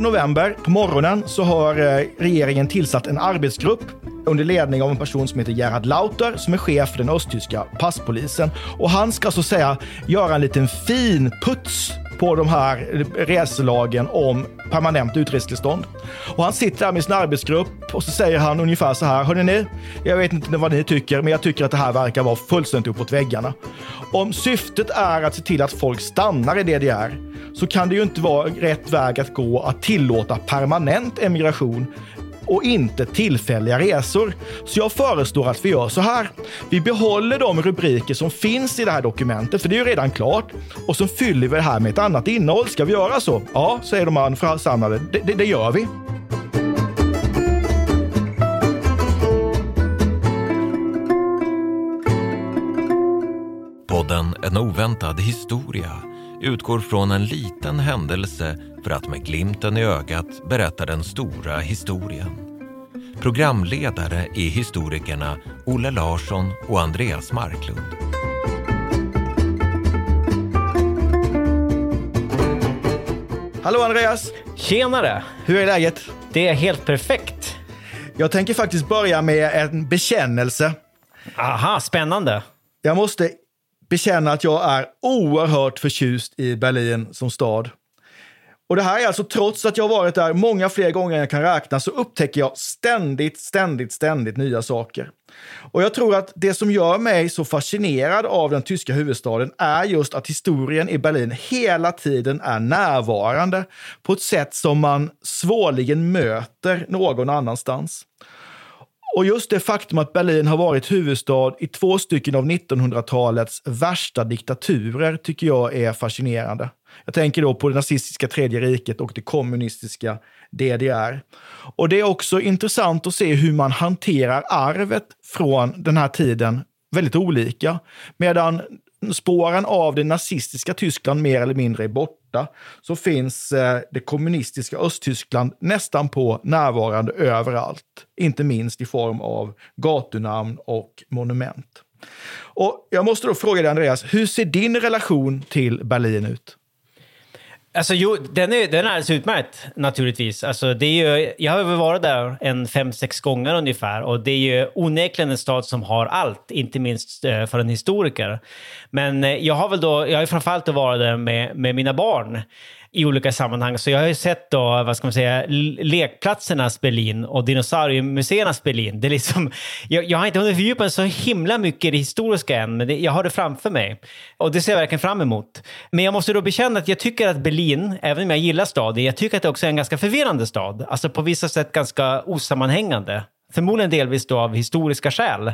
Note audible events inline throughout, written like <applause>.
November på morgonen så har eh, regeringen tillsatt en arbetsgrupp under ledning av en person som heter Gerhard Lauter som är chef för den östtyska passpolisen. Och han ska så att säga göra en liten fin puts på de här reselagen om permanent utresetillstånd. Och han sitter där med sin arbetsgrupp och så säger han ungefär så här. Hörrni, ni, jag vet inte vad ni tycker, men jag tycker att det här verkar vara fullständigt uppåt väggarna. Om syftet är att se till att folk stannar i DDR så kan det ju inte vara rätt väg att gå att tillåta permanent emigration och inte tillfälliga resor. Så jag föreslår att vi gör så här. Vi behåller de rubriker som finns i det här dokumentet, för det är ju redan klart. Och så fyller vi det här med ett annat innehåll. Ska vi göra så? Ja, säger de andra församlade. Det, det, det gör vi. Podden En oväntad historia utgår från en liten händelse för att med glimten i ögat berätta den stora historien. Programledare är historikerna Olle Larsson och Andreas Marklund. Hallå Andreas! Tjenare! Hur är läget? Det är helt perfekt. Jag tänker faktiskt börja med en bekännelse. Aha, spännande. Jag måste bekänna att jag är oerhört förtjust i Berlin som stad. Och det här är alltså trots att jag varit där många fler gånger än jag kan räkna så upptäcker jag ständigt, ständigt, ständigt nya saker. Och jag tror att det som gör mig så fascinerad av den tyska huvudstaden är just att historien i Berlin hela tiden är närvarande på ett sätt som man svårligen möter någon annanstans. Och just det faktum att Berlin har varit huvudstad i två stycken av 1900-talets värsta diktaturer tycker jag är fascinerande. Jag tänker då på det nazistiska tredje riket och det kommunistiska DDR. Och det är också intressant att se hur man hanterar arvet från den här tiden väldigt olika. Medan spåren av det nazistiska Tyskland mer eller mindre är borta, så finns eh, det kommunistiska Östtyskland nästan på närvarande överallt. Inte minst i form av gatunamn och monument. Och jag måste då fråga dig, Andreas, hur ser din relation till Berlin ut? Alltså, jo, den är, den är alldeles utmärkt naturligtvis. Alltså, det är ju, jag har väl varit där en fem, sex gånger ungefär och det är ju onekligen en stad som har allt, inte minst eh, för en historiker. Men eh, jag har väl då, jag har framförallt varit där med, med mina barn i olika sammanhang. Så jag har ju sett då, vad ska man säga, lekplatsernas Berlin och dinosauriemuseernas Berlin. Det är liksom, <laughs> jag, jag har inte hunnit fördjupa mig så himla mycket i det historiska än, men det, jag har det framför mig. Och det ser jag verkligen fram emot. Men jag måste då bekänna att jag tycker att Berlin, även om jag gillar staden, jag tycker att det också är en ganska förvirrande stad. Alltså på vissa sätt ganska osammanhängande. Förmodligen delvis då av historiska skäl.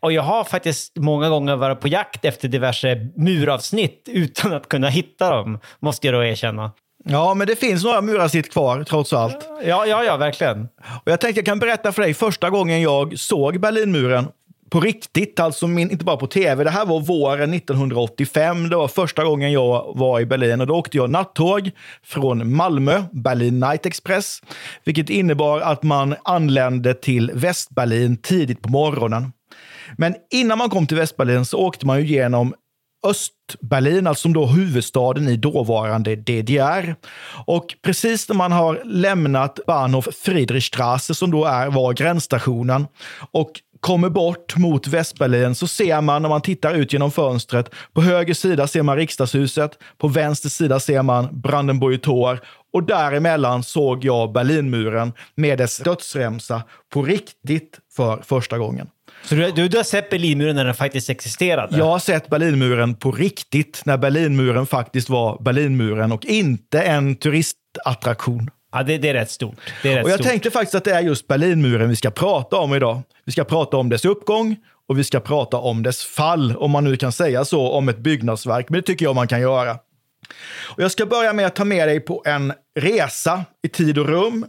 Och jag har faktiskt många gånger varit på jakt efter diverse muravsnitt utan att kunna hitta dem, måste jag då erkänna. Ja, men det finns några muravsnitt kvar trots allt. Ja, ja, ja, verkligen. Och jag tänkte jag kan berätta för dig första gången jag såg Berlinmuren på riktigt, alltså min, inte bara på tv. Det här var våren 1985. Det var första gången jag var i Berlin och då åkte jag nattåg från Malmö, Berlin Night Express, vilket innebar att man anlände till Västberlin tidigt på morgonen. Men innan man kom till Västberlin så åkte man ju genom Östberlin, alltså som då huvudstaden i dåvarande DDR. Och precis när man har lämnat Bahnhof Friedrichstrasse som då är, var gränsstationen, och kommer bort mot Västberlin så ser man när man tittar ut genom fönstret, på höger sida ser man riksdagshuset, på vänster sida ser man Brandenburger Tor och däremellan såg jag Berlinmuren med dess dödsremsa på riktigt för första gången. Så du, du, du har sett Berlinmuren när den faktiskt existerade? Jag har sett Berlinmuren på riktigt, när Berlinmuren faktiskt var Berlinmuren och inte en turistattraktion. Ja, det, det, är rätt stort. Är rätt och jag stort. tänkte faktiskt att det är just Berlinmuren vi ska prata om idag. Vi ska prata om dess uppgång och vi ska prata om dess fall, om man nu kan säga så om ett byggnadsverk, men det tycker jag man kan göra. Och jag ska börja med att ta med dig på en resa i tid och rum.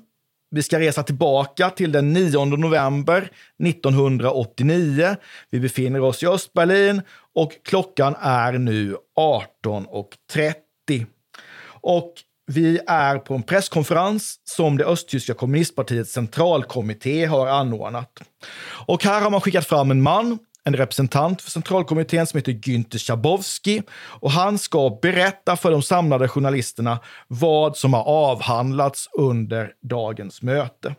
Vi ska resa tillbaka till den 9 november 1989. Vi befinner oss i Östberlin och klockan är nu 18.30. Och vi är på en presskonferens som det östtyska kommunistpartiets centralkommitté har anordnat. Och här har man skickat fram en man, en representant för centralkommittén som heter Günther Schabowski och han ska berätta för de samlade journalisterna vad som har avhandlats under dagens möte.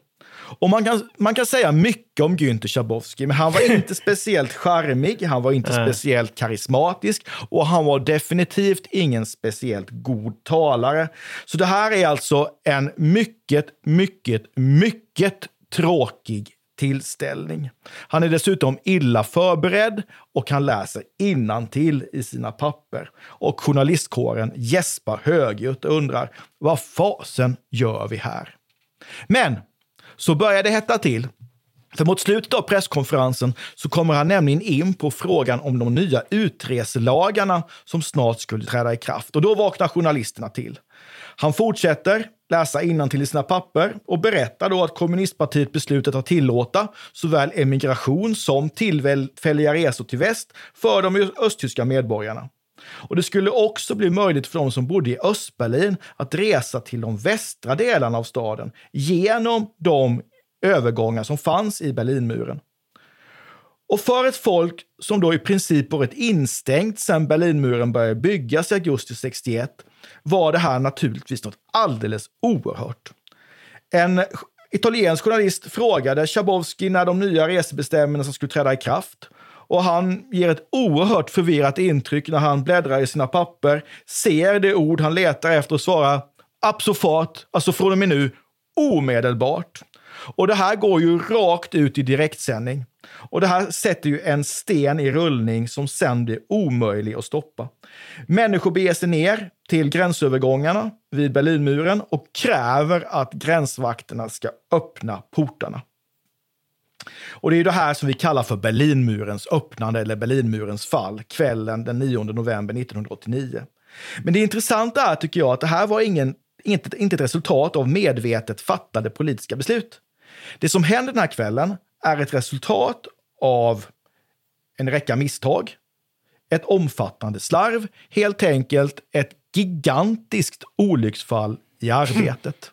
Och man kan, man kan säga mycket om Günther Schabowski, men han var <laughs> inte speciellt charmig, han var inte speciellt karismatisk och han var definitivt ingen speciellt god talare. Så det här är alltså en mycket, mycket, mycket tråkig tillställning. Han är dessutom illa förberedd och han läser innantill i sina papper. Och journalistkåren gäspar högljutt och undrar vad fasen gör vi här? Men så börjar det hetta till. För mot slutet av presskonferensen så kommer han nämligen in på frågan om de nya utreselagarna som snart skulle träda i kraft. Och då vaknar journalisterna till. Han fortsätter läsa till i sina papper och berättar då att kommunistpartiet beslutat att tillåta såväl emigration som tillfälliga resor till väst för de östtyska medborgarna. Och det skulle också bli möjligt för de som bodde i Östberlin att resa till de västra delarna av staden genom de övergångar som fanns i Berlinmuren. Och för ett folk som då i princip varit instängt sedan Berlinmuren började byggas i augusti 61 var det här naturligtvis något alldeles oerhört. En italiensk journalist frågade Schabowski när de nya resebestämmelserna skulle träda i kraft och han ger ett oerhört förvirrat intryck när han bläddrar i sina papper, ser det ord han letar efter och svarar absofat, alltså från och med nu, omedelbart. Och det här går ju rakt ut i direktsändning. Och det här sätter ju en sten i rullning som sen blir omöjlig att stoppa. Människor beger sig ner till gränsövergångarna vid Berlinmuren och kräver att gränsvakterna ska öppna portarna. Och det är det här som vi kallar för Berlinmurens öppnande eller Berlinmurens fall, kvällen den 9 november 1989. Men det intressanta är, tycker jag, att det här var ingen, inte, inte ett resultat av medvetet fattade politiska beslut. Det som händer den här kvällen är ett resultat av en räcka misstag, ett omfattande slarv, helt enkelt ett gigantiskt olycksfall i arbetet.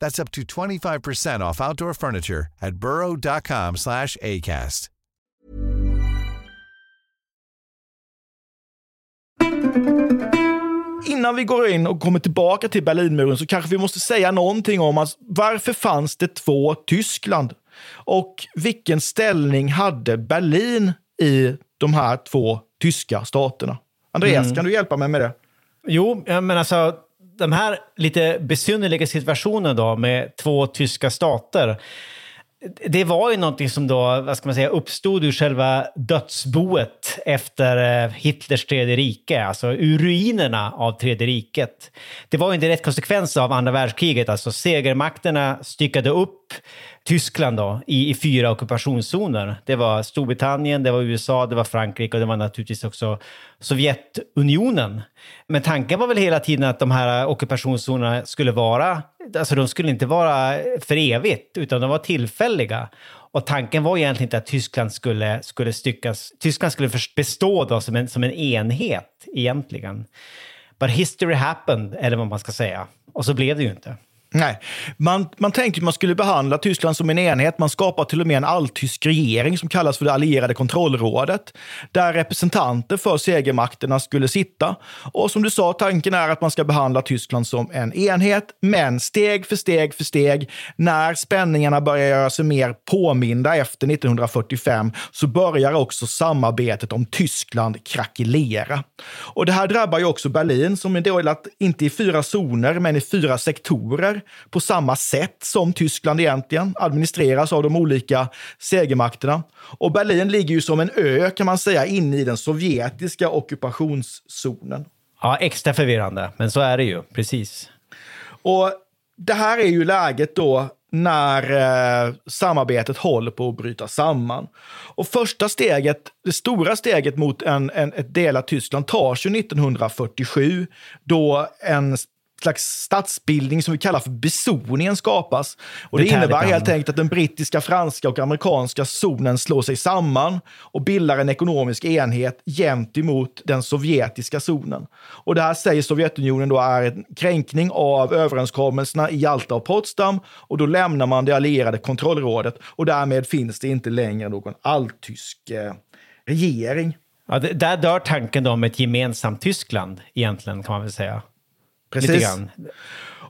That's up to 25% off outdoor furniture at burrow.com slash ACAST. Innan vi går in och kommer tillbaka till Berlinmuren så kanske vi måste säga någonting om att varför fanns det två Tyskland? Och vilken ställning hade Berlin i de här två tyska staterna? Andreas, mm. kan du hjälpa mig med det? Jo, men alltså den här lite besynnerliga situationen då med två tyska stater det var ju någonting som då, vad ska man säga, uppstod ur själva dödsboet efter eh, Hitlers tredje rike, alltså ur ruinerna av tredje riket. Det var ju en direkt konsekvens av andra världskriget, alltså segermakterna styckade upp Tyskland då, i, i fyra ockupationszoner. Det var Storbritannien, det var USA, det var Frankrike och det var naturligtvis också Sovjetunionen. Men tanken var väl hela tiden att de här ockupationszonerna skulle vara, alltså de skulle inte vara för evigt, utan de var tillfälliga. Och tanken var egentligen inte att Tyskland skulle, skulle styckas, Tyskland skulle bestå då som en, som en enhet egentligen. But history happened, eller vad man ska säga. Och så blev det ju inte. Nej, man, man tänkte att man skulle behandla Tyskland som en enhet. Man skapar till och med en alltysk regering som kallas för det allierade kontrollrådet, där representanter för segermakterna skulle sitta. Och som du sa, tanken är att man ska behandla Tyskland som en enhet, men steg för steg för steg, när spänningarna börjar göra sig mer påminda efter 1945, så börjar också samarbetet om Tyskland krackelera. Och det här drabbar ju också Berlin, som är delat inte i fyra zoner, men i fyra sektorer på samma sätt som Tyskland egentligen, administreras av de olika segermakterna. Och Berlin ligger ju som en ö kan man säga inne i den sovjetiska ockupationszonen. Ja, extra förvirrande, men så är det ju, precis. Och det här är ju läget då när eh, samarbetet håller på att bryta samman. Och första steget, det stora steget mot en, en, ett delat Tyskland tas ju 1947 då en slags statsbildning som vi kallar för besonien skapas. Och det, det innebär helt enkelt att den brittiska, franska och amerikanska zonen slår sig samman och bildar en ekonomisk enhet gentemot den sovjetiska zonen. Och det här säger Sovjetunionen då är en kränkning av överenskommelserna i Jalta och Potsdam och då lämnar man det allierade kontrollrådet och därmed finns det inte längre någon alltysk eh, regering. Ja, där dör tanken om ett gemensamt Tyskland egentligen kan man väl säga. Precis.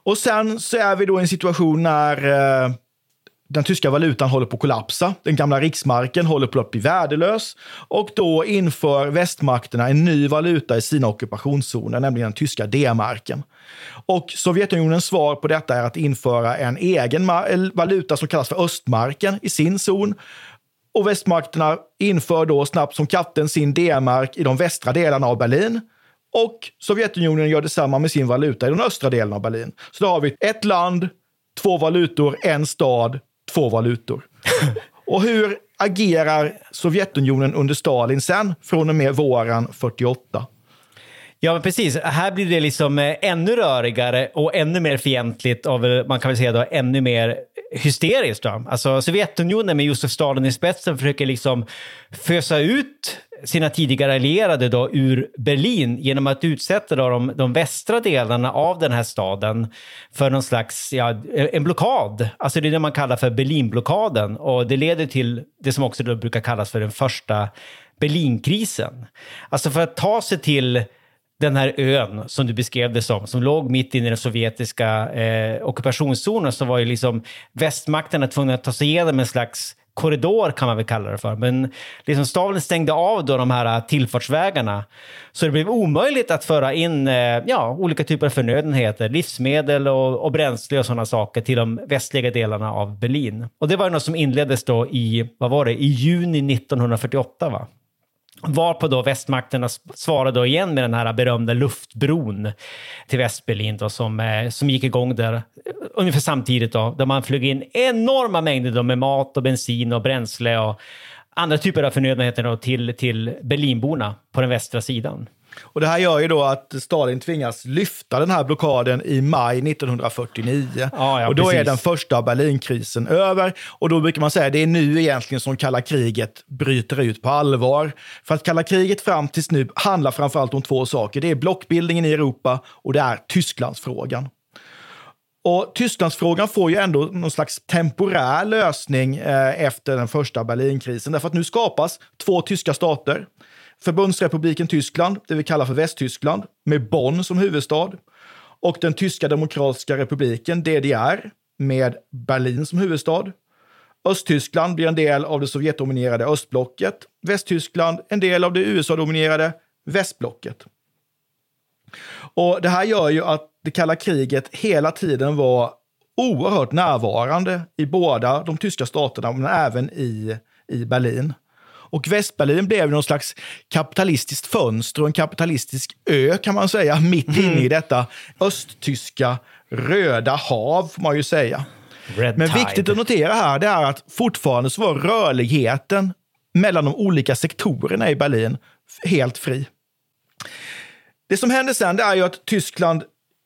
Och sen så är vi då i en situation när eh, den tyska valutan håller på att kollapsa. Den gamla riksmarken håller på att bli värdelös och då inför västmakterna en ny valuta i sina ockupationszoner, nämligen den tyska D-marken. Och Sovjetunionens svar på detta är att införa en egen valuta som kallas för östmarken i sin zon. Och västmakterna inför då snabbt som katten sin D-mark i de västra delarna av Berlin. Och Sovjetunionen gör detsamma med sin valuta i den östra delen av Berlin. Så då har vi ett land, två valutor, en stad, två valutor. <laughs> och hur agerar Sovjetunionen under Stalin sen, från och med våren 48? Ja, men precis. Här blir det liksom eh, ännu rörigare och ännu mer fientligt och eh, man kan väl säga då ännu mer hysteriskt. Då. Alltså Sovjetunionen med Josef Stalin i spetsen försöker liksom fösa ut sina tidigare allierade då ur Berlin genom att utsätta då de, de västra delarna av den här staden för någon slags, ja, en blockad. Alltså det är det man kallar för Berlinblockaden och det leder till det som också då brukar kallas för den första Berlinkrisen. Alltså för att ta sig till den här ön som du beskrev det som, som låg mitt inne i den sovjetiska eh, ockupationszonen, så var ju liksom västmakterna tvungna att ta sig igenom en slags korridor kan man väl kalla det för. Men liksom Stalin stängde av då de här eh, tillfartsvägarna. Så det blev omöjligt att föra in eh, ja, olika typer av förnödenheter, livsmedel och, och bränsle och sådana saker till de västliga delarna av Berlin. Och det var något som inleddes då i, vad var det, i juni 1948 va? Varpå då västmakterna svarade då igen med den här berömda luftbron till Västberlin då, som, eh, som gick igång där eh, ungefär samtidigt. Då, där man flög in enorma mängder då med mat och bensin och bränsle och andra typer av förnödenheter då till, till Berlinborna på den västra sidan. Och det här gör ju då att Stalin tvingas lyfta den här blockaden i maj 1949. Ja, ja, och då precis. är den första Berlinkrisen över. Och då brukar man säga att det är nu egentligen som kalla kriget bryter ut på allvar. För att kalla kriget fram tills nu handlar framförallt om två saker. Det är blockbildningen i Europa och det är Tysklandsfrågan. Och Tysklandsfrågan får ju ändå någon slags temporär lösning eh, efter den första Berlinkrisen. Därför att nu skapas två tyska stater. Förbundsrepubliken Tyskland, det vi kallar för Västtyskland, med Bonn som huvudstad. Och den tyska demokratiska republiken, DDR, med Berlin som huvudstad. Östtyskland blir en del av det Sovjetdominerade östblocket. Västtyskland en del av det USA-dominerade västblocket. Och Det här gör ju att det kalla kriget hela tiden var oerhört närvarande i båda de tyska staterna, men även i, i Berlin. Och Västberlin blev någon slags kapitalistiskt fönster och en kapitalistisk ö kan man säga, mitt inne i detta östtyska röda hav, får man ju säga. Red Men Tide. viktigt att notera här det är att fortfarande så var rörligheten mellan de olika sektorerna i Berlin helt fri. Det som hände sen det är ju att Tyskland,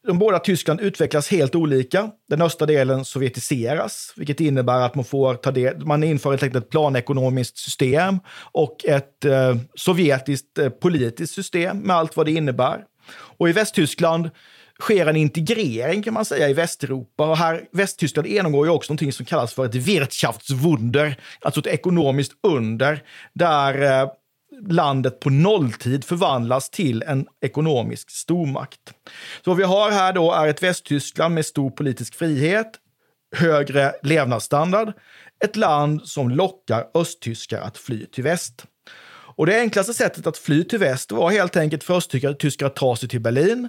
de båda Tyskland utvecklas helt olika. Den östra delen sovjetiseras, vilket innebär att man, får ta del, man inför helt enkelt ett planekonomiskt system och ett eh, sovjetiskt eh, politiskt system med allt vad det innebär. Och i Västtyskland sker en integrering kan man säga i Västeuropa. Och här, Västtyskland genomgår ju också någonting som kallas för ett Wirtschaftswunder, alltså ett ekonomiskt under, där eh, landet på nolltid förvandlas till en ekonomisk stormakt. Så vad vi har här då är ett Västtyskland med stor politisk frihet, högre levnadsstandard, ett land som lockar östtyskar att fly till väst. Och det enklaste sättet att fly till väst var helt enkelt för östtyskar att ta sig till Berlin.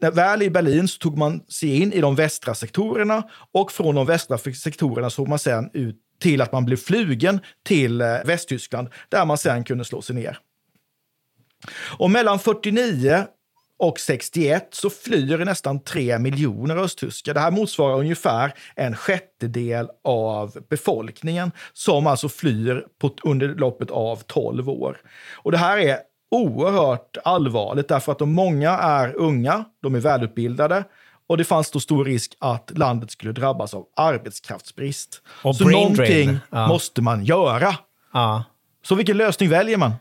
När väl i Berlin så tog man sig in i de västra sektorerna och från de västra sektorerna såg man sedan ut till att man blev flugen till eh, Västtyskland där man sen kunde slå sig ner. Och mellan 49 och 61 så flyr nästan 3 miljoner östtyskar. Det här motsvarar ungefär en sjättedel av befolkningen som alltså flyr på, under loppet av 12 år. Och det här är oerhört allvarligt därför att de många är unga, de är välutbildade och det fanns då stor risk att landet skulle drabbas av arbetskraftsbrist. Och Så någonting. Ja. måste man göra. Ja. Så vilken lösning väljer man?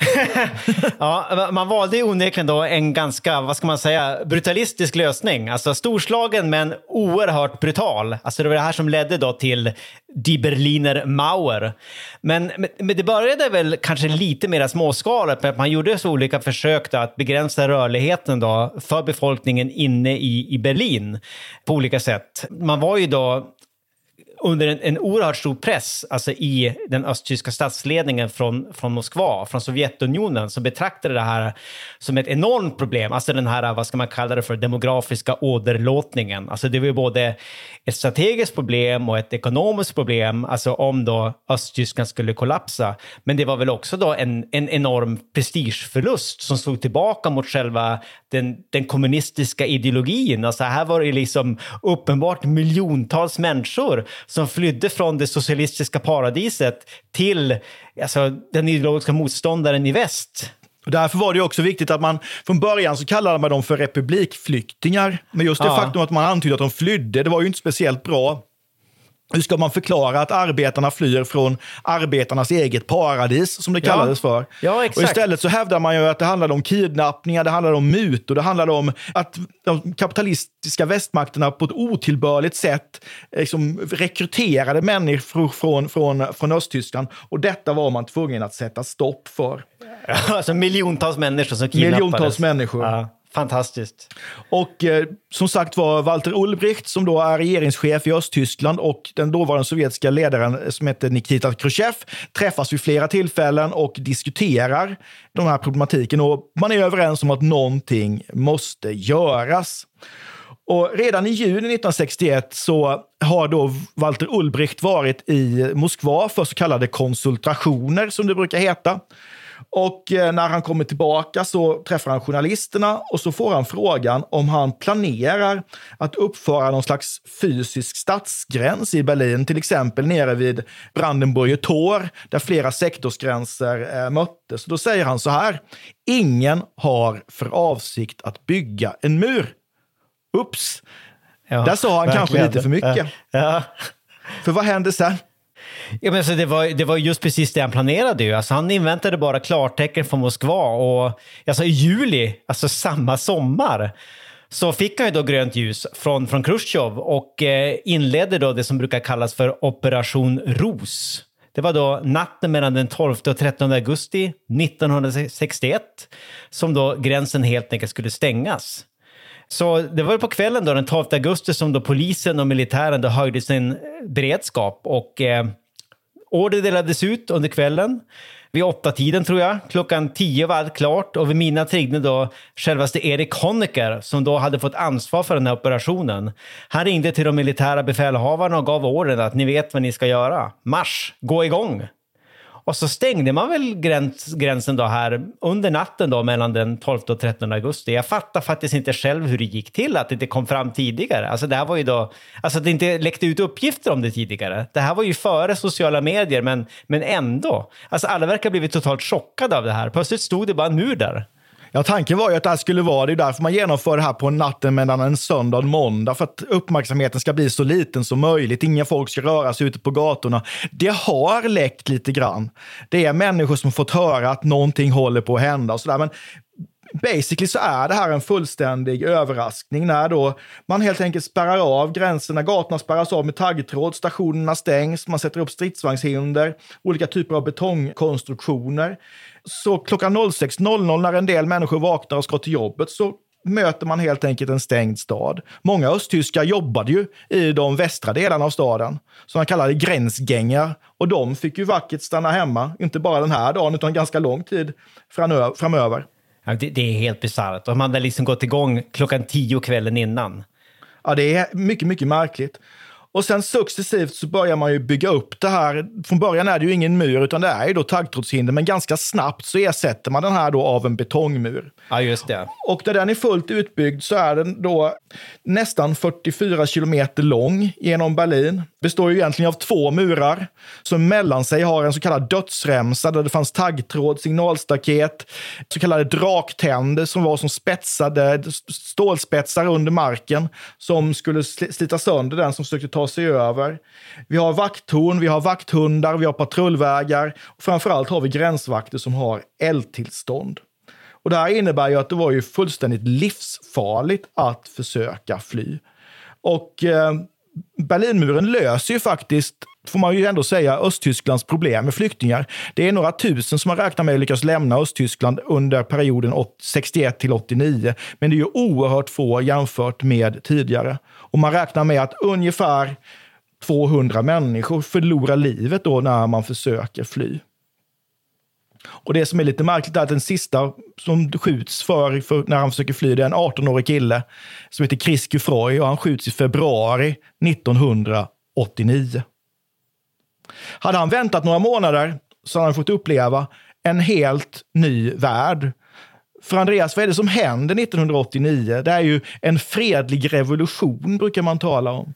<laughs> Ja, man valde ju onekligen då en ganska, vad ska man säga, brutalistisk lösning. Alltså storslagen men oerhört brutal. Alltså det var det här som ledde då till Die Berliner Mauer. Men, men, det började väl kanske lite mer småskaligt med att man gjorde så olika försök då att begränsa rörligheten då för befolkningen inne i, i Berlin på olika sätt. Man var ju då under en, en oerhört stor press alltså i den östtyska statsledningen från, från Moskva, från Sovjetunionen, som betraktade det här som ett enormt problem. Alltså den här, vad ska man kalla det för, demografiska åderlåtningen. Alltså det var ju både ett strategiskt problem och ett ekonomiskt problem, alltså om då Östtyskland skulle kollapsa. Men det var väl också då en, en enorm prestigeförlust som slog tillbaka mot själva den, den kommunistiska ideologin. Alltså här var det liksom uppenbart miljontals människor som flydde från det socialistiska paradiset till alltså, den ideologiska motståndaren i väst. Och därför var det också viktigt att man från början så kallade man dem för republikflyktingar. Men just det Ja. faktum att man antydde att de flydde, det var ju inte speciellt bra. Hur ska man förklara att arbetarna flyr från arbetarnas eget paradis, som det Ja. kallades för? Ja, exakt. Och istället så hävdar man ju att det handlade om kidnappningar, det handlade om mutor, det handlade om att de kapitalistiska västmakterna på ett otillbörligt sätt liksom, rekryterade människor från, från, från Östtyskland. Och detta var man tvungen att sätta stopp för. <laughs> Alltså miljontals människor som kidnappades. Miljontals människor. Ja, fantastiskt. Och eh, som sagt var Walter Ulbricht, som då är regeringschef i Östtyskland och den dåvarande sovjetiska ledaren eh, som heter Nikita Khrushchev träffas vid flera tillfällen och diskuterar den här problematiken. Och man är överens om att någonting måste göras. Och redan i juni 1961 så har då Walter Ulbricht varit i Moskva för så kallade konsultationer, som det brukar heta. Och eh, när han kommer tillbaka så träffar han journalisterna och så får han frågan om han planerar att uppföra någon slags fysisk stadsgräns i Berlin, till exempel nere vid Brandenburger Tor, där flera sektorsgränser eh, möttes. Då säger han så här, ingen har för avsikt att bygga en mur. Ups! Ja, Där sa han kanske verkligen. lite för mycket. Ja. För vad hände sen? Ja, men så det, var, det var just precis det han planerade. Ju. Alltså han inväntade bara klartecken från Moskva och alltså i juli, alltså samma sommar, så fick han ju då grönt ljus från, från Khrushchev och eh, inledde då det som brukar kallas för Operation Ros. Det var då natten mellan den 12 och 13 augusti 1961 som då gränsen helt enkelt skulle stängas. Så det var på kvällen då, den 12 augusti som då polisen och militären då höjde sin beredskap och eh, Order delades ut under kvällen. Vid åtta tiden tror jag. Klockan tio var allt klart och vid mina ringde då självaste Erik Honecker som då hade fått ansvar för den här operationen. Han ringde till de militära befälhavarna och gav orden att ni vet vad ni ska göra. Marsch, gå igång! Och så stängde man väl gräns, gränsen då här under natten då mellan den 12 och 13 augusti. Jag fattar faktiskt inte själv hur det gick till att det inte kom fram tidigare. Alltså det här var ju då, alltså att det inte läckte ut uppgifter om det tidigare. Det här var ju före sociala medier, men, men ändå. Alltså alla verkar ha blivit totalt chockade av det här. Plötsligt stod det bara en mur där. Ja, tanken var ju att det här skulle vara, det är därför man genomför det här på natten mellan en söndag och en måndag, för att uppmärksamheten ska bli så liten som möjligt. Inga folk ska röra sig ute på gatorna. Det har läckt lite grann. Det är människor som fått höra att någonting håller på att hända och sådär. Men basically så är det här en fullständig överraskning när då man helt enkelt spärrar av gränserna. Gatorna spärras av med taggtråd, stationerna stängs, man sätter upp stridsvagnshinder, olika typer av betongkonstruktioner. Så klockan 06.00 när en del människor vaknar och ska till jobbet så möter man helt enkelt en stängd stad. Många östtyskar jobbade ju i de västra delarna av staden, som man kallade gränsgängar. Och de fick ju vackert stanna hemma, inte bara den här dagen, utan ganska lång tid framöver. Ja, det, det, är helt bisarrt. De hade liksom gått igång klockan tio kvällen innan. Ja, det är mycket, mycket märkligt. Och sen successivt så börjar man ju bygga upp det här. Från början är det ju ingen mur, utan det är ju då taggtrådshinder, men ganska snabbt så ersätter man den här då av en betongmur. Ja, just det. Och när den är fullt utbyggd så är den då nästan 44 kilometer lång genom Berlin. Består ju egentligen av två murar som mellan sig har en så kallad dödsremsa där det fanns taggtråd, signalstaket, så kallade draktänder som var som spetsade stålspetsar under marken som skulle slita sönder den som försökte ta sig över. Vi har vakttorn, vi har vakthundar, vi har patrullvägar och framförallt har vi gränsvakter som har eldtillstånd. Och det här innebär ju att det var ju fullständigt livsfarligt att försöka fly. Och eh, Berlinmuren löser ju faktiskt, får man ju ändå säga, Östtysklands problem med flyktingar. Det är några tusen som man räknar med lyckas lämna Östtyskland under perioden 61 till 89. Men det är ju oerhört få jämfört med tidigare. Och man räknar med att ungefär 200 människor förlorar livet då när man försöker fly. Och det som är lite märkligt är att den sista som skjuts för, för när han försöker fly, det är en 18-årig kille som heter Chris Gufroy och han skjuts i februari 1989. Hade han väntat några månader så hade han fått uppleva en helt ny värld. För Andreas, vad är det som händer 1989? Det är ju en fredlig revolution, brukar man tala om.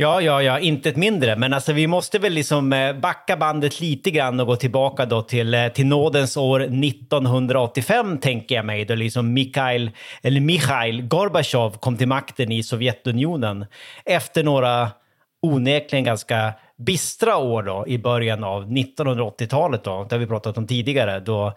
Ja, ja, ja, inte ett mindre. Men alltså, vi måste väl liksom eh, backa bandet lite grann och gå tillbaka då till, eh, till nådens år 1985, tänker jag mig, då liksom Mikhail, eller Mikhail Gorbachev kom till makten i Sovjetunionen efter några onekligen ganska bistra år då i början av 1980-talet då, det har vi pratat om tidigare, då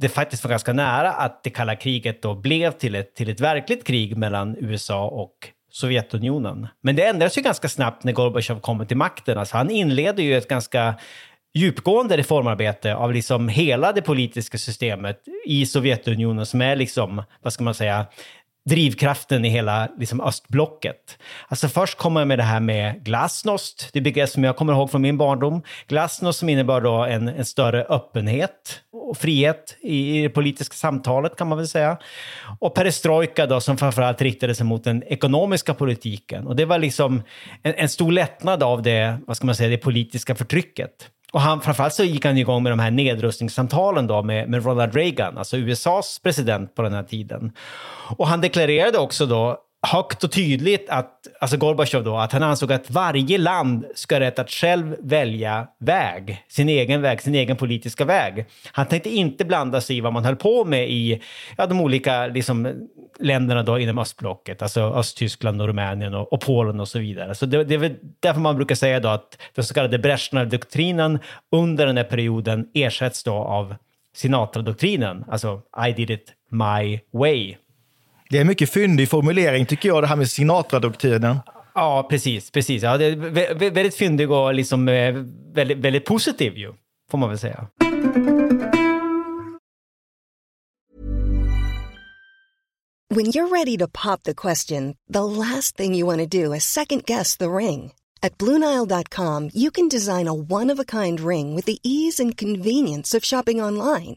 det faktiskt var ganska nära att det kalla kriget då blev till ett, till ett verkligt krig mellan USA och Sovjetunionen. Men det ändras ju ganska snabbt när Gorbatjov kommer till makten. Alltså han inleder ju ett ganska djupgående reformarbete av liksom hela det politiska systemet i Sovjetunionen som är liksom, vad ska man säga, drivkraften i hela liksom, östblocket. Alltså först kommer jag med det här med glasnost, det begrepp som jag kommer ihåg från min barndom. Glasnost som innebar då en, en större öppenhet och frihet i, i det politiska samtalet kan man väl säga. Och perestrojka då som framförallt riktade sig mot den ekonomiska politiken. Och det var liksom en, en stor lättnad av det, vad ska man säga, det politiska förtrycket. Och han, framförallt så gick han igång med de här nedrustningssamtalen då med, med Ronald Reagan, alltså USAs president på den här tiden. Och han deklarerade också då högt och tydligt att, alltså Gorbachev då, att han ansåg att varje land ska ha rätt att själv välja väg, sin egen väg, sin egen politiska väg. Han tänkte inte blanda sig i vad man höll på med i ja, de olika liksom, länderna då inom östblocket, alltså Östtyskland och Rumänien och, och Polen och så vidare. Så det, det är väl därför man brukar säga då att den så kallade Brezhnev-doktrinen under den här perioden ersätts då av Sinatra-doktrinen, alltså I did it my way. Det är mycket fyndig formulering tycker jag, det här med Sinatra-doktrinen. Ja, precis. precis. Ja, det är väldigt fyndig och liksom eh, väldigt, väldigt positiv ju, får man väl säga. When you're ready to pop the question, the last thing you want to do is second guess the ring. At Bluenile.com, you can design a one of a kind ring with the ease and convenience of shopping online.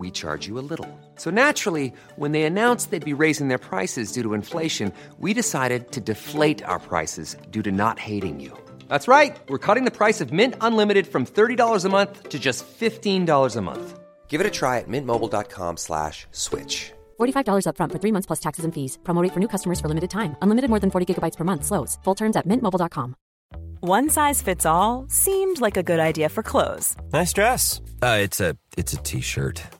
we charge you a little. So naturally, when they announced they'd be raising their prices due to inflation, we decided to deflate our prices due to not hating you. That's right. We're cutting the price of Mint Unlimited from $30 a month to just $15 a month. Give it a try at mintmobile.com slash switch. $45 upfront for three months plus taxes and fees. Promo rate for new customers for limited time. Unlimited more than 40 gigabytes per month. Slows. Full terms at mintmobile.com. One size fits all seemed like a good idea for clothes Nice dress. Uh, it's a it's a t-shirt.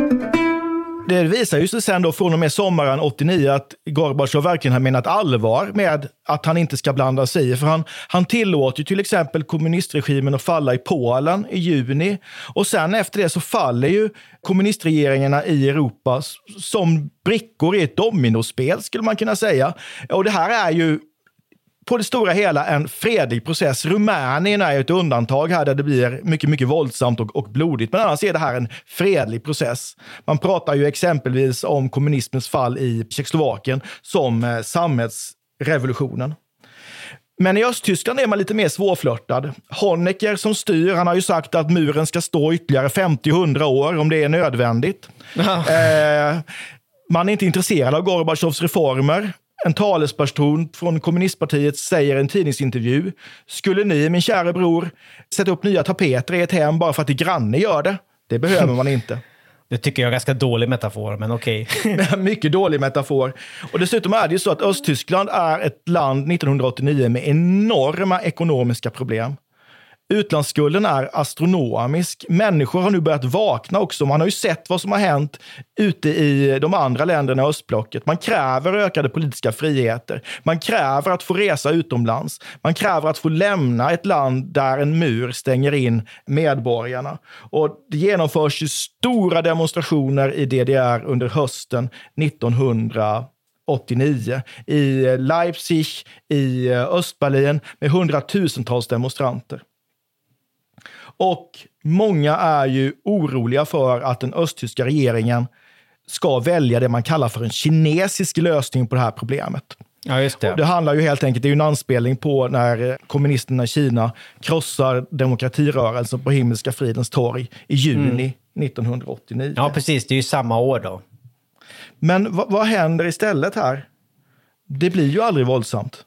Det visar ju sig sen då från och med sommaren 89 att Gorbatjov verkligen har menat allvar med att han inte ska blanda sig i. För han, han tillåter ju till exempel kommunistregimen att falla i Polen i juni. Och sen efter det så faller ju kommunistregeringarna i Europa som brickor i ett dominospel skulle man kunna säga. Och det här är ju på det stora hela en fredlig process. Rumänien är ett undantag här där det blir mycket, mycket våldsamt och, och blodigt. Men annars är det här en fredlig process. Man pratar ju exempelvis om kommunismens fall i Tjeckoslovakien som eh, samhällsrevolutionen. Men i Östtyskland är man lite mer svårflörtad. Honecker som styr, han har ju sagt att muren ska stå ytterligare 50-100 år om det är nödvändigt. Eh, man är inte intresserad av Gorbatjovs reformer. En talesperson från kommunistpartiet säger i en tidningsintervju. Skulle ni, min kära bror, sätta upp nya tapeter i ett hem bara för att din granne gör det? Det behöver man inte. <laughs> Det tycker jag är en ganska dålig metafor, men okej. <laughs> Mycket dålig metafor. Och dessutom är det ju så att Östtyskland är ett land 1989 med enorma ekonomiska problem. Utlandsskulden är astronomisk. Människor har nu börjat vakna också. Man har ju sett vad som har hänt ute i de andra länderna i östblocket. Man kräver ökade politiska friheter. Man kräver att få resa utomlands. Man kräver att få lämna ett land där en mur stänger in medborgarna. Och det genomförs ju stora demonstrationer i DDR under hösten 1989 i Leipzig, i eh, Östberlin med hundratusentals demonstranter. Och många är ju oroliga för att den östtyska regeringen ska välja det man kallar för en kinesisk lösning på det här problemet. Ja, just det. Det handlar ju helt enkelt, det är ju en anspelning på när kommunisterna i Kina krossar demokratirörelsen på Himmelska fridens torg i juni 1989. Ja, precis. Det är ju samma år då. Men vad, vad händer istället här? Det blir ju aldrig våldsamt.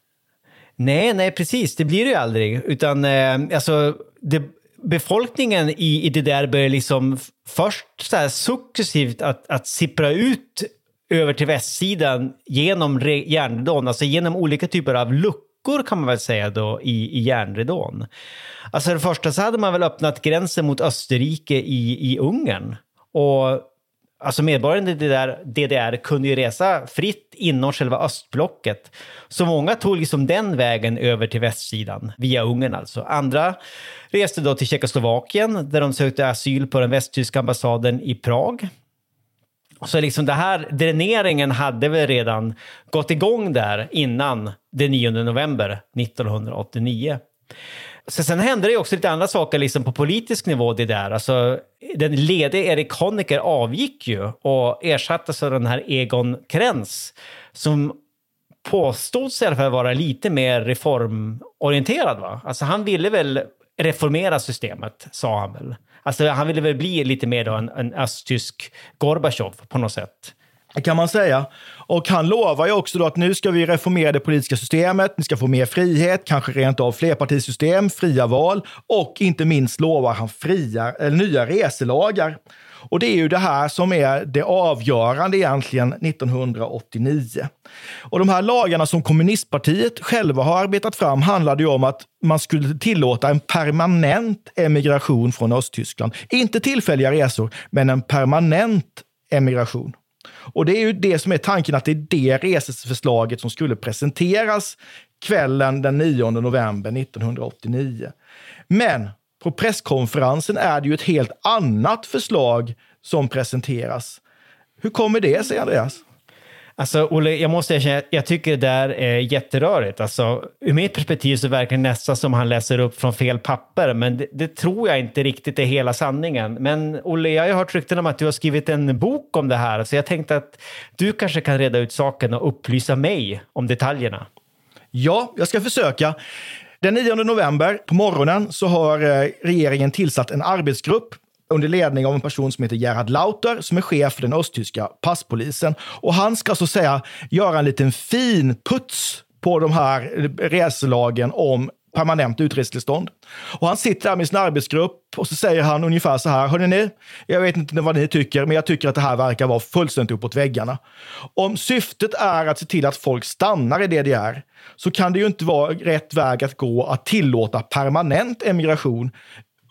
Nej, nej, precis. Det blir det ju aldrig. Utan eh, alltså, det, befolkningen i, i det där börjar liksom först så här successivt att, att sippra ut över till västsidan genom järnridån, alltså genom olika typer av luckor kan man väl säga då i, i järnridån. Alltså det första så hade man väl öppnat gränsen mot Österrike i, i Ungern. Och Alltså medborgarna i DDR, DDR kunde ju resa fritt inom själva östblocket. Så många tog liksom den vägen över till västsidan, via Ungern alltså. Andra reste då till Tjeckoslovakien där de sökte asyl på den västtyska ambassaden i Prag. Så liksom det här dräneringen hade väl redan gått igång där innan den 9 november 1989. Så sen hände det ju också lite andra saker liksom på politisk nivå det där. Alltså, den lede Erik Honecker avgick ju och ersattes av den här Egon Krenz som påstods i alla fall vara lite mer reformorienterad. Va? Alltså han ville väl reformera systemet, sa han väl. Alltså han ville väl bli lite mer då en, en östtysk Gorbatjov på något sätt kan man säga. Och han lovar ju också då att nu ska vi reformera det politiska systemet, ni ska få mer frihet, kanske rent av flerpartisystem, fria val och inte minst lovar han fria, eller nya reselagar. Och det är ju det här som är det avgörande egentligen 1989. Och de här lagarna som kommunistpartiet själva har arbetat fram handlade ju om att man skulle tillåta en permanent emigration från Östtyskland. Inte tillfälliga resor, men en permanent emigration. Och det är ju det som är tanken, att det är det reseförslaget som skulle presenteras kvällen den 9 november 1989. Men på presskonferensen är det ju ett helt annat förslag som presenteras. Hur kommer det sig, Andreas? Alltså, Olle, jag måste erkänna, jag tycker det där är jätterörigt. Alltså, ur mitt perspektiv så verkar det nästan som han läser upp från fel papper, men det, det, tror jag inte riktigt är hela sanningen. Men Olle, jag har hört rykten om att du har skrivit en bok om det här, så jag tänkte att du kanske kan reda ut saken och upplysa mig om detaljerna. Ja, jag ska försöka. Den 9 november på morgonen så har eh, regeringen tillsatt en arbetsgrupp under ledning av en person som heter Gerhard Lauter som är chef för den östtyska passpolisen. Och han ska så att säga göra en liten fin puts på de här reselagen om permanent utresetillstånd. Och han sitter där med sin arbetsgrupp och så säger han ungefär så här. Hörrni ni, jag vet inte vad ni tycker, men jag tycker att det här verkar vara fullständigt uppåt väggarna. Om syftet är att se till att folk stannar i DDR så kan det ju inte vara rätt väg att gå att tillåta permanent emigration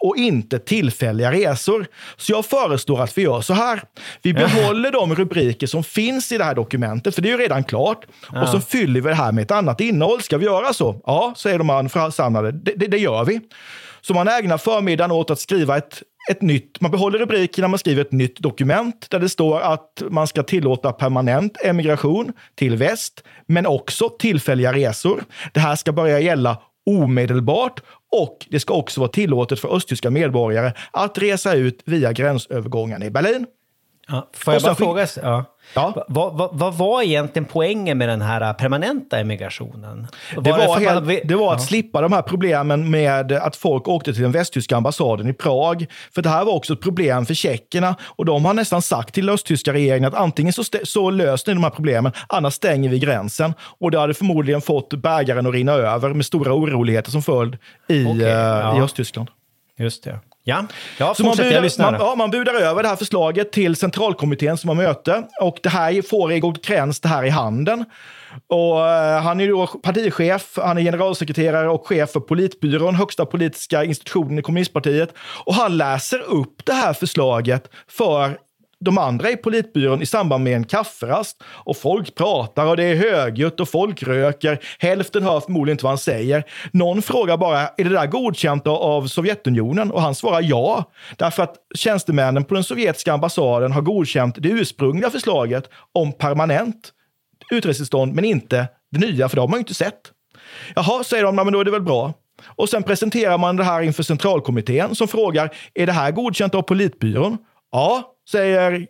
och inte tillfälliga resor. Så jag föreslår att vi gör så här. Vi behåller de rubriker som finns i det här dokumentet, för det är ju redan klart. Ja. Och så fyller vi det här med ett annat innehåll. Ska vi göra så? Ja, säger de anförsamlade. Det, det, det gör vi. Så man ägnar förmiddagen åt att skriva ett ett nytt, man behåller rubrikerna, man skriver ett nytt dokument där det står att man ska tillåta permanent emigration till väst, men också tillfälliga resor. Det här ska börja gälla omedelbart och det ska också vara tillåtet för östtyska medborgare att resa ut via gränsövergångarna i Berlin. Ja, får jag bara fråga? Ja. Ja. Vad, vad, vad, var egentligen poängen med den här permanenta emigrationen? Var det, var det, helt, det var att ja. slippa de här problemen med att folk åkte till den västtyska ambassaden i Prag. För det här var också ett problem för tjeckerna och de har nästan sagt till östtyska regeringen att antingen så, så löser ni de här problemen, annars stänger vi gränsen. Och det hade förmodligen fått bägaren att rinna över med stora oroligheter som följd i, okay, ja. i Östtyskland. Just det. Ja, ja så man budar, man, ja, man budar över det här förslaget till centralkommittén som har möte. Och det här får Egil Krens det här i handen. Och, uh, han är då partichef, han är generalsekreterare och chef för politbyrån, högsta politiska institutionen i kommunistpartiet. Och han läser upp det här förslaget för de andra i politbyrån i samband med en kafferast. Och folk pratar och det är högljutt och folk röker. Hälften hör förmodligen inte vad han säger. Någon frågar bara, är det där godkänt av Sovjetunionen? Och han svarar ja. Därför att tjänstemännen på den sovjetiska ambassaden har godkänt det ursprungliga förslaget om permanent utresetillstånd, men inte det nya, för det har man ju inte sett. Jaha, säger de, men då är det väl bra. Och sen presenterar man det här inför centralkommittén som frågar, är det här godkänt av politbyrån? Ja, säger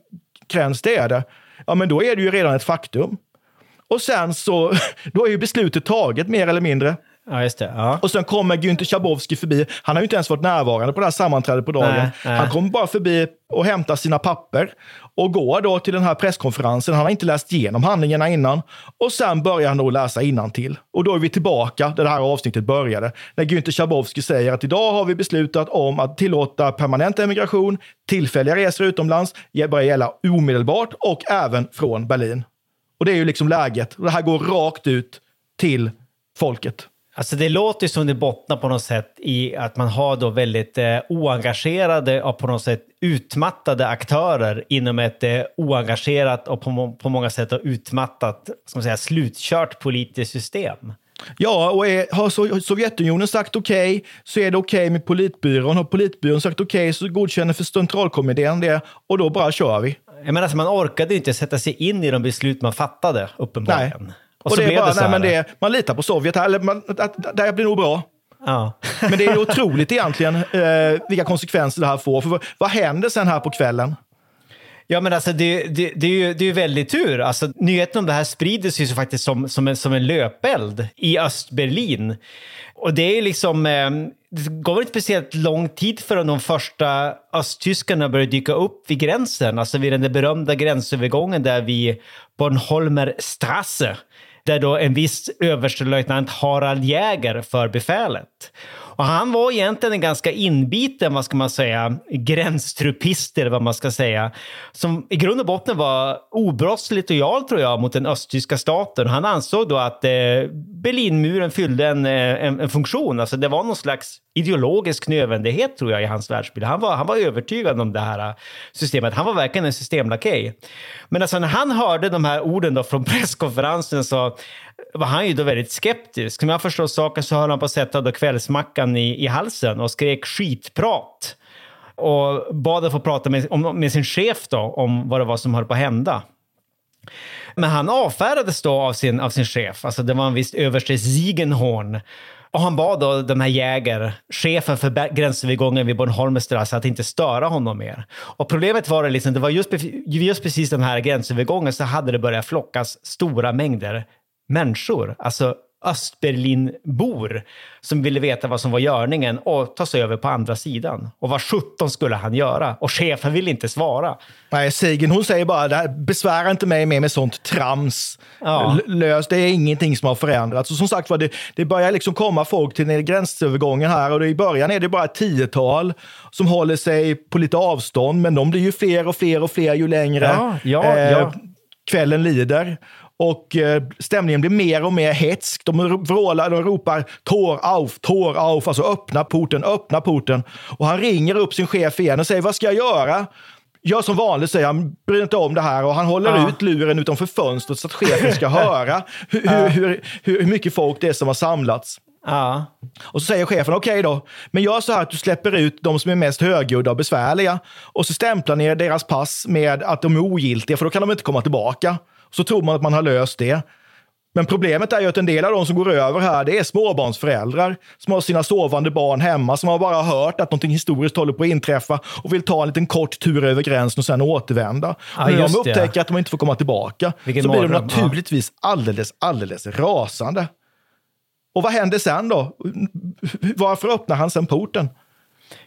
Krens, det är det. Ja, men då är det ju redan ett faktum. Och sen så, <laughs> då är ju beslutet taget mer eller mindre. Ja, just det. Ja. Och sen kommer Günther Schabowski förbi. Han har ju inte ens varit närvarande på det här sammanträdet på dagen. Nej, nej. Han kommer bara förbi och hämtar sina papper och går då till den här presskonferensen. Han har inte läst igenom handlingarna innan. Och sen börjar han då läsa till. Och då är vi tillbaka där det här avsnittet började. När Günther Schabowski säger att idag har vi beslutat om att tillåta permanent emigration, tillfälliga resor utomlands, börjar gälla omedelbart och även från Berlin. Och det är ju liksom läget. Och det här går rakt ut till folket. Alltså det låter som det bottnar på något sätt i att man har då väldigt eh, oengagerade och på något sätt utmattade aktörer inom ett eh, oengagerat och på, på många sätt utmattat, ska man säga, slutkört politiskt system. Ja, och är, har Sovjetunionen sagt okej okay, så är det okej okay med politbyrån. Har politbyrån sagt okej okay, så godkänner för centralkommittén det och då bara kör vi. Jag menar, alltså, man orkade inte sätta sig in i de beslut man fattade, uppenbarligen. Nej. Och, och så det blev bara, det så nej, men det, man litar på Sovjet här, eller man, att, det här blir nog bra. Ja. <laughs> men det är otroligt egentligen eh, vilka konsekvenser det här får. För vad, vad händer sen här på kvällen? Ja, men alltså det, det, det, är ju, det är ju väldigt tur. Alltså, nyheten om det här sprider sig ju faktiskt som, som, en, som en löpeld i Östberlin. Och det är liksom... Eh, det gav inte speciellt lång tid förrän de första östtyskarna började dyka upp vid gränsen, alltså vid den där berömda gränsövergången där vid Bornholmer Strasse, där då en viss överstelöjtnant Harald Jäger för befälet. Och han var egentligen en ganska inbiten, vad ska man säga, gränstruppist eller vad man ska säga. Som i grund och botten var obrottsligt lojal tror jag mot den östtyska staten. Han ansåg då att eh, Berlinmuren fyllde en, eh, en, en, funktion. Alltså det var någon slags ideologisk nödvändighet tror jag i hans världsbild. Han var, han var övertygad om det här eh, systemet. Han var verkligen en systemlakej. Men alltså när han hörde de här orden då från <laughs> presskonferensen så var han ju då väldigt skeptisk. Som jag förstår saken så höll han på att sätta då kvällsmackan i, i halsen och skrek skitprat. Och bad att få prata med, om, med sin chef då om vad det var som höll på att hända. Men han avfärdades då av sin, av sin chef, alltså det var en viss överste Ziegenhorn. Och han bad då den här Jäger, chefen för gränsövergången vid Bornholmestrasse, att inte störa honom mer. Och problemet var att liksom, det var just, just precis den här gränsövergången så hade det börjat flockas stora mängder människor, alltså Östberlinbor som ville veta vad som var görningen och ta sig över på andra sidan. Och vad sjutton skulle han göra? Och chefen ville inte svara. Nej, Sigen hon säger bara besvära inte mig mer med sånt trams. Ja. Lös, det är ingenting som har förändrats. Och som sagt var, det, det börjar liksom komma folk till gränsövergången här och i början är det bara ett tiotal som håller sig på lite avstånd, men de blir ju fler och fler och fler ju längre ja, ja, eh, kvällen lider. Och eh, stämningen blir mer och mer hetsk. De vrålar, de ropar Tor auf, Tor auf, alltså öppna porten, öppna porten. Och han ringer upp sin chef igen och säger, vad ska jag göra? Gör som vanligt, säger han. Bryr inte om det här. Och han håller ja. ut luren utanför fönstret så att chefen ska <laughs> höra hur, ja. hur, hur, hur, mycket folk det är som har samlats. Ja. Och så säger chefen, okej okay då, men gör så här att du släpper ut de som är mest högljudda och besvärliga. Och så stämplar ni deras pass med att de är ogiltiga, för då kan de inte komma tillbaka så tror man att man har löst det. Men problemet är ju att en del av de som går över här, det är småbarnsföräldrar som har sina sovande barn hemma, som har bara hört att någonting historiskt håller på att inträffa och vill ta en liten kort tur över gränsen och sen återvända. Ja, och när de upptäcker det. att de inte får komma tillbaka Vilken så blir de naturligtvis alldeles, alldeles rasande. Och vad händer sen då? Varför öppnar han sen porten?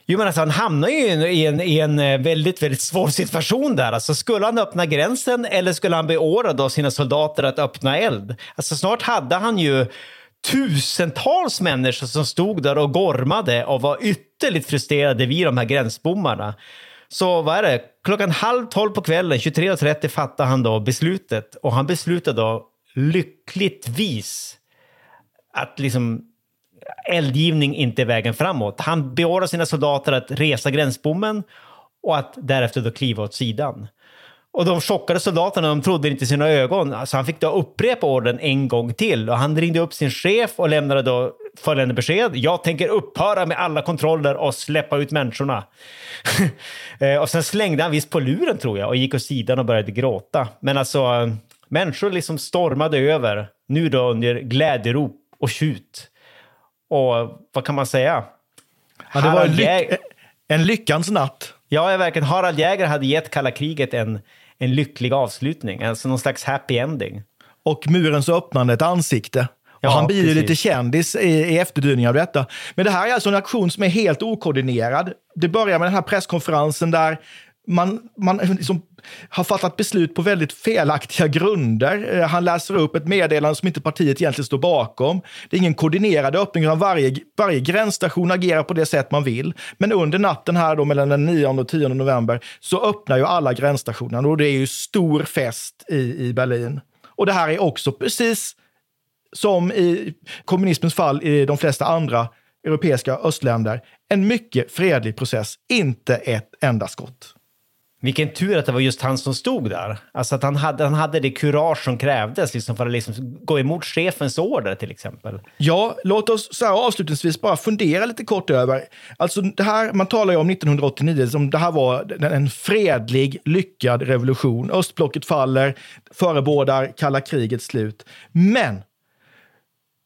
Jo, men alltså, han hamnar ju i en, i en eh, väldigt, väldigt svår situation där. Alltså, skulle han öppna gränsen eller skulle han beordra sina soldater att öppna eld? Alltså, snart hade han ju tusentals människor som stod där och gormade och var ytterligt frustrerade vid de här gränsbommarna. Så vad är det? Klockan halv tolv på kvällen, 23.30, fattade han då beslutet. Och han beslutade då lyckligtvis att liksom eldgivning inte är vägen framåt. Han beordrar sina soldater att resa gränsbommen och att därefter då kliva åt sidan. Och de chockade soldaterna de trodde inte sina ögon, så han fick då upprepa orden en gång till. Och han ringde upp sin chef och lämnade då följande besked. Jag tänker upphöra med alla kontroller och släppa ut människorna. <laughs> Eh, och sen slängde han visst på luren tror jag och gick åt sidan och började gråta. Men alltså, eh, människor liksom stormade över, nu då under glädjerop och tjut. Och vad kan man säga? Ja, det var en, lyck en lyckans natt. Ja, verkligen. Harald Jäger hade gett kalla kriget en, en lycklig avslutning, alltså någon slags happy ending. Och murens öppnande ett ansikte. Ja, han blir ju lite kändis i, i efterdyningar av detta. Men det här är alltså en aktion som är helt okoordinerad. Det börjar med den här presskonferensen där man, man liksom har fattat beslut på väldigt felaktiga grunder. Eh, han läser upp ett meddelande som inte partiet egentligen står bakom. Det är ingen koordinerad öppning, utan varje, varje gränsstation agerar på det sätt man vill. Men under natten här då mellan den 9 och 10 november så öppnar ju alla gränsstationer och det är ju stor fest i, i Berlin. Och det här är också precis som i kommunismens fall i de flesta andra europeiska östländer, en mycket fredlig process, inte ett enda skott. Vilken tur att det var just han som stod där. Alltså att han hade, han hade det kurage som krävdes liksom för att liksom gå emot chefens order till exempel. Ja, låt oss så här avslutningsvis bara fundera lite kort över. Alltså det här, man talar ju om 1989 som det här var en fredlig, lyckad revolution. Östblocket faller, förebådar kalla krigets slut. Men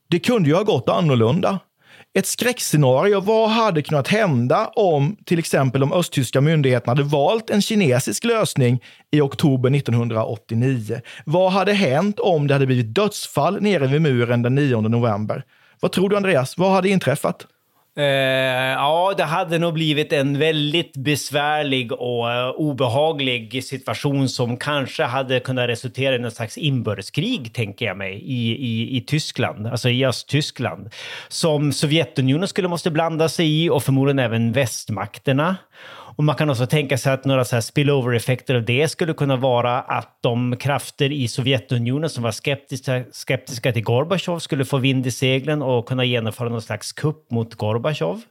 det kunde ju ha gått annorlunda ett skräckscenario. Vad hade kunnat hända om till exempel de östtyska myndigheterna hade valt en kinesisk lösning i oktober 1989? Vad hade hänt om det hade blivit dödsfall nere vid muren den 9 november? Vad tror du Andreas? Vad hade inträffat? Eh, ja, det hade nog blivit en väldigt besvärlig och eh, obehaglig situation som kanske hade kunnat resultera i något slags inbördeskrig, tänker jag mig, i, i, i Tyskland, alltså i Östtyskland. Som Sovjetunionen skulle måste blanda sig i och förmodligen även västmakterna. Och man kan också tänka sig att några så här spillover-effekter av det skulle kunna vara att de krafter i Sovjetunionen som var skeptiska, skeptiska till Gorbatjov skulle få vind i seglen och kunna genomföra någon slags kupp mot Gorbatjov.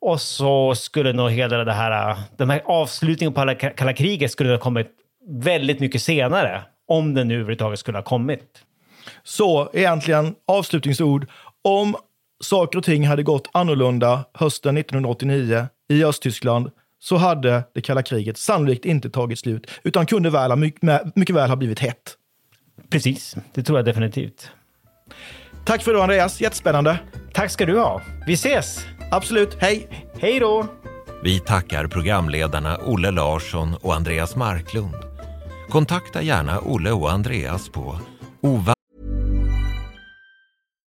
Och så skulle nog hela det här, den här avslutningen på kalla kriget skulle ha kommit väldigt mycket senare. Om den nu överhuvudtaget skulle ha kommit. Så egentligen avslutningsord. Om saker och ting hade gått annorlunda hösten 1989 i Östtyskland så hade det kalla kriget sannolikt inte tagit slut, utan kunde väl, mycket, mycket väl ha blivit hett. Precis, det tror jag definitivt. Tack för idag Andreas, jättespännande. Tack ska du ha. Vi ses! Absolut, hej! Hej då! Vi tackar programledarna Olle Larsson och Andreas Marklund. Kontakta gärna Olle och Andreas på ova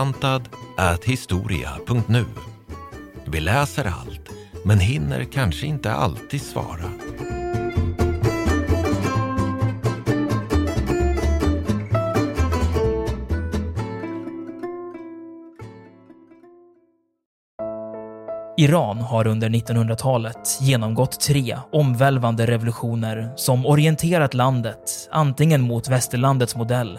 Antad at historia.nu. Vi läser allt, men hinner kanske inte alltid svara. Iran har under 1900-talet genomgått tre omvälvande revolutioner som orienterat landet antingen mot västerlandets modell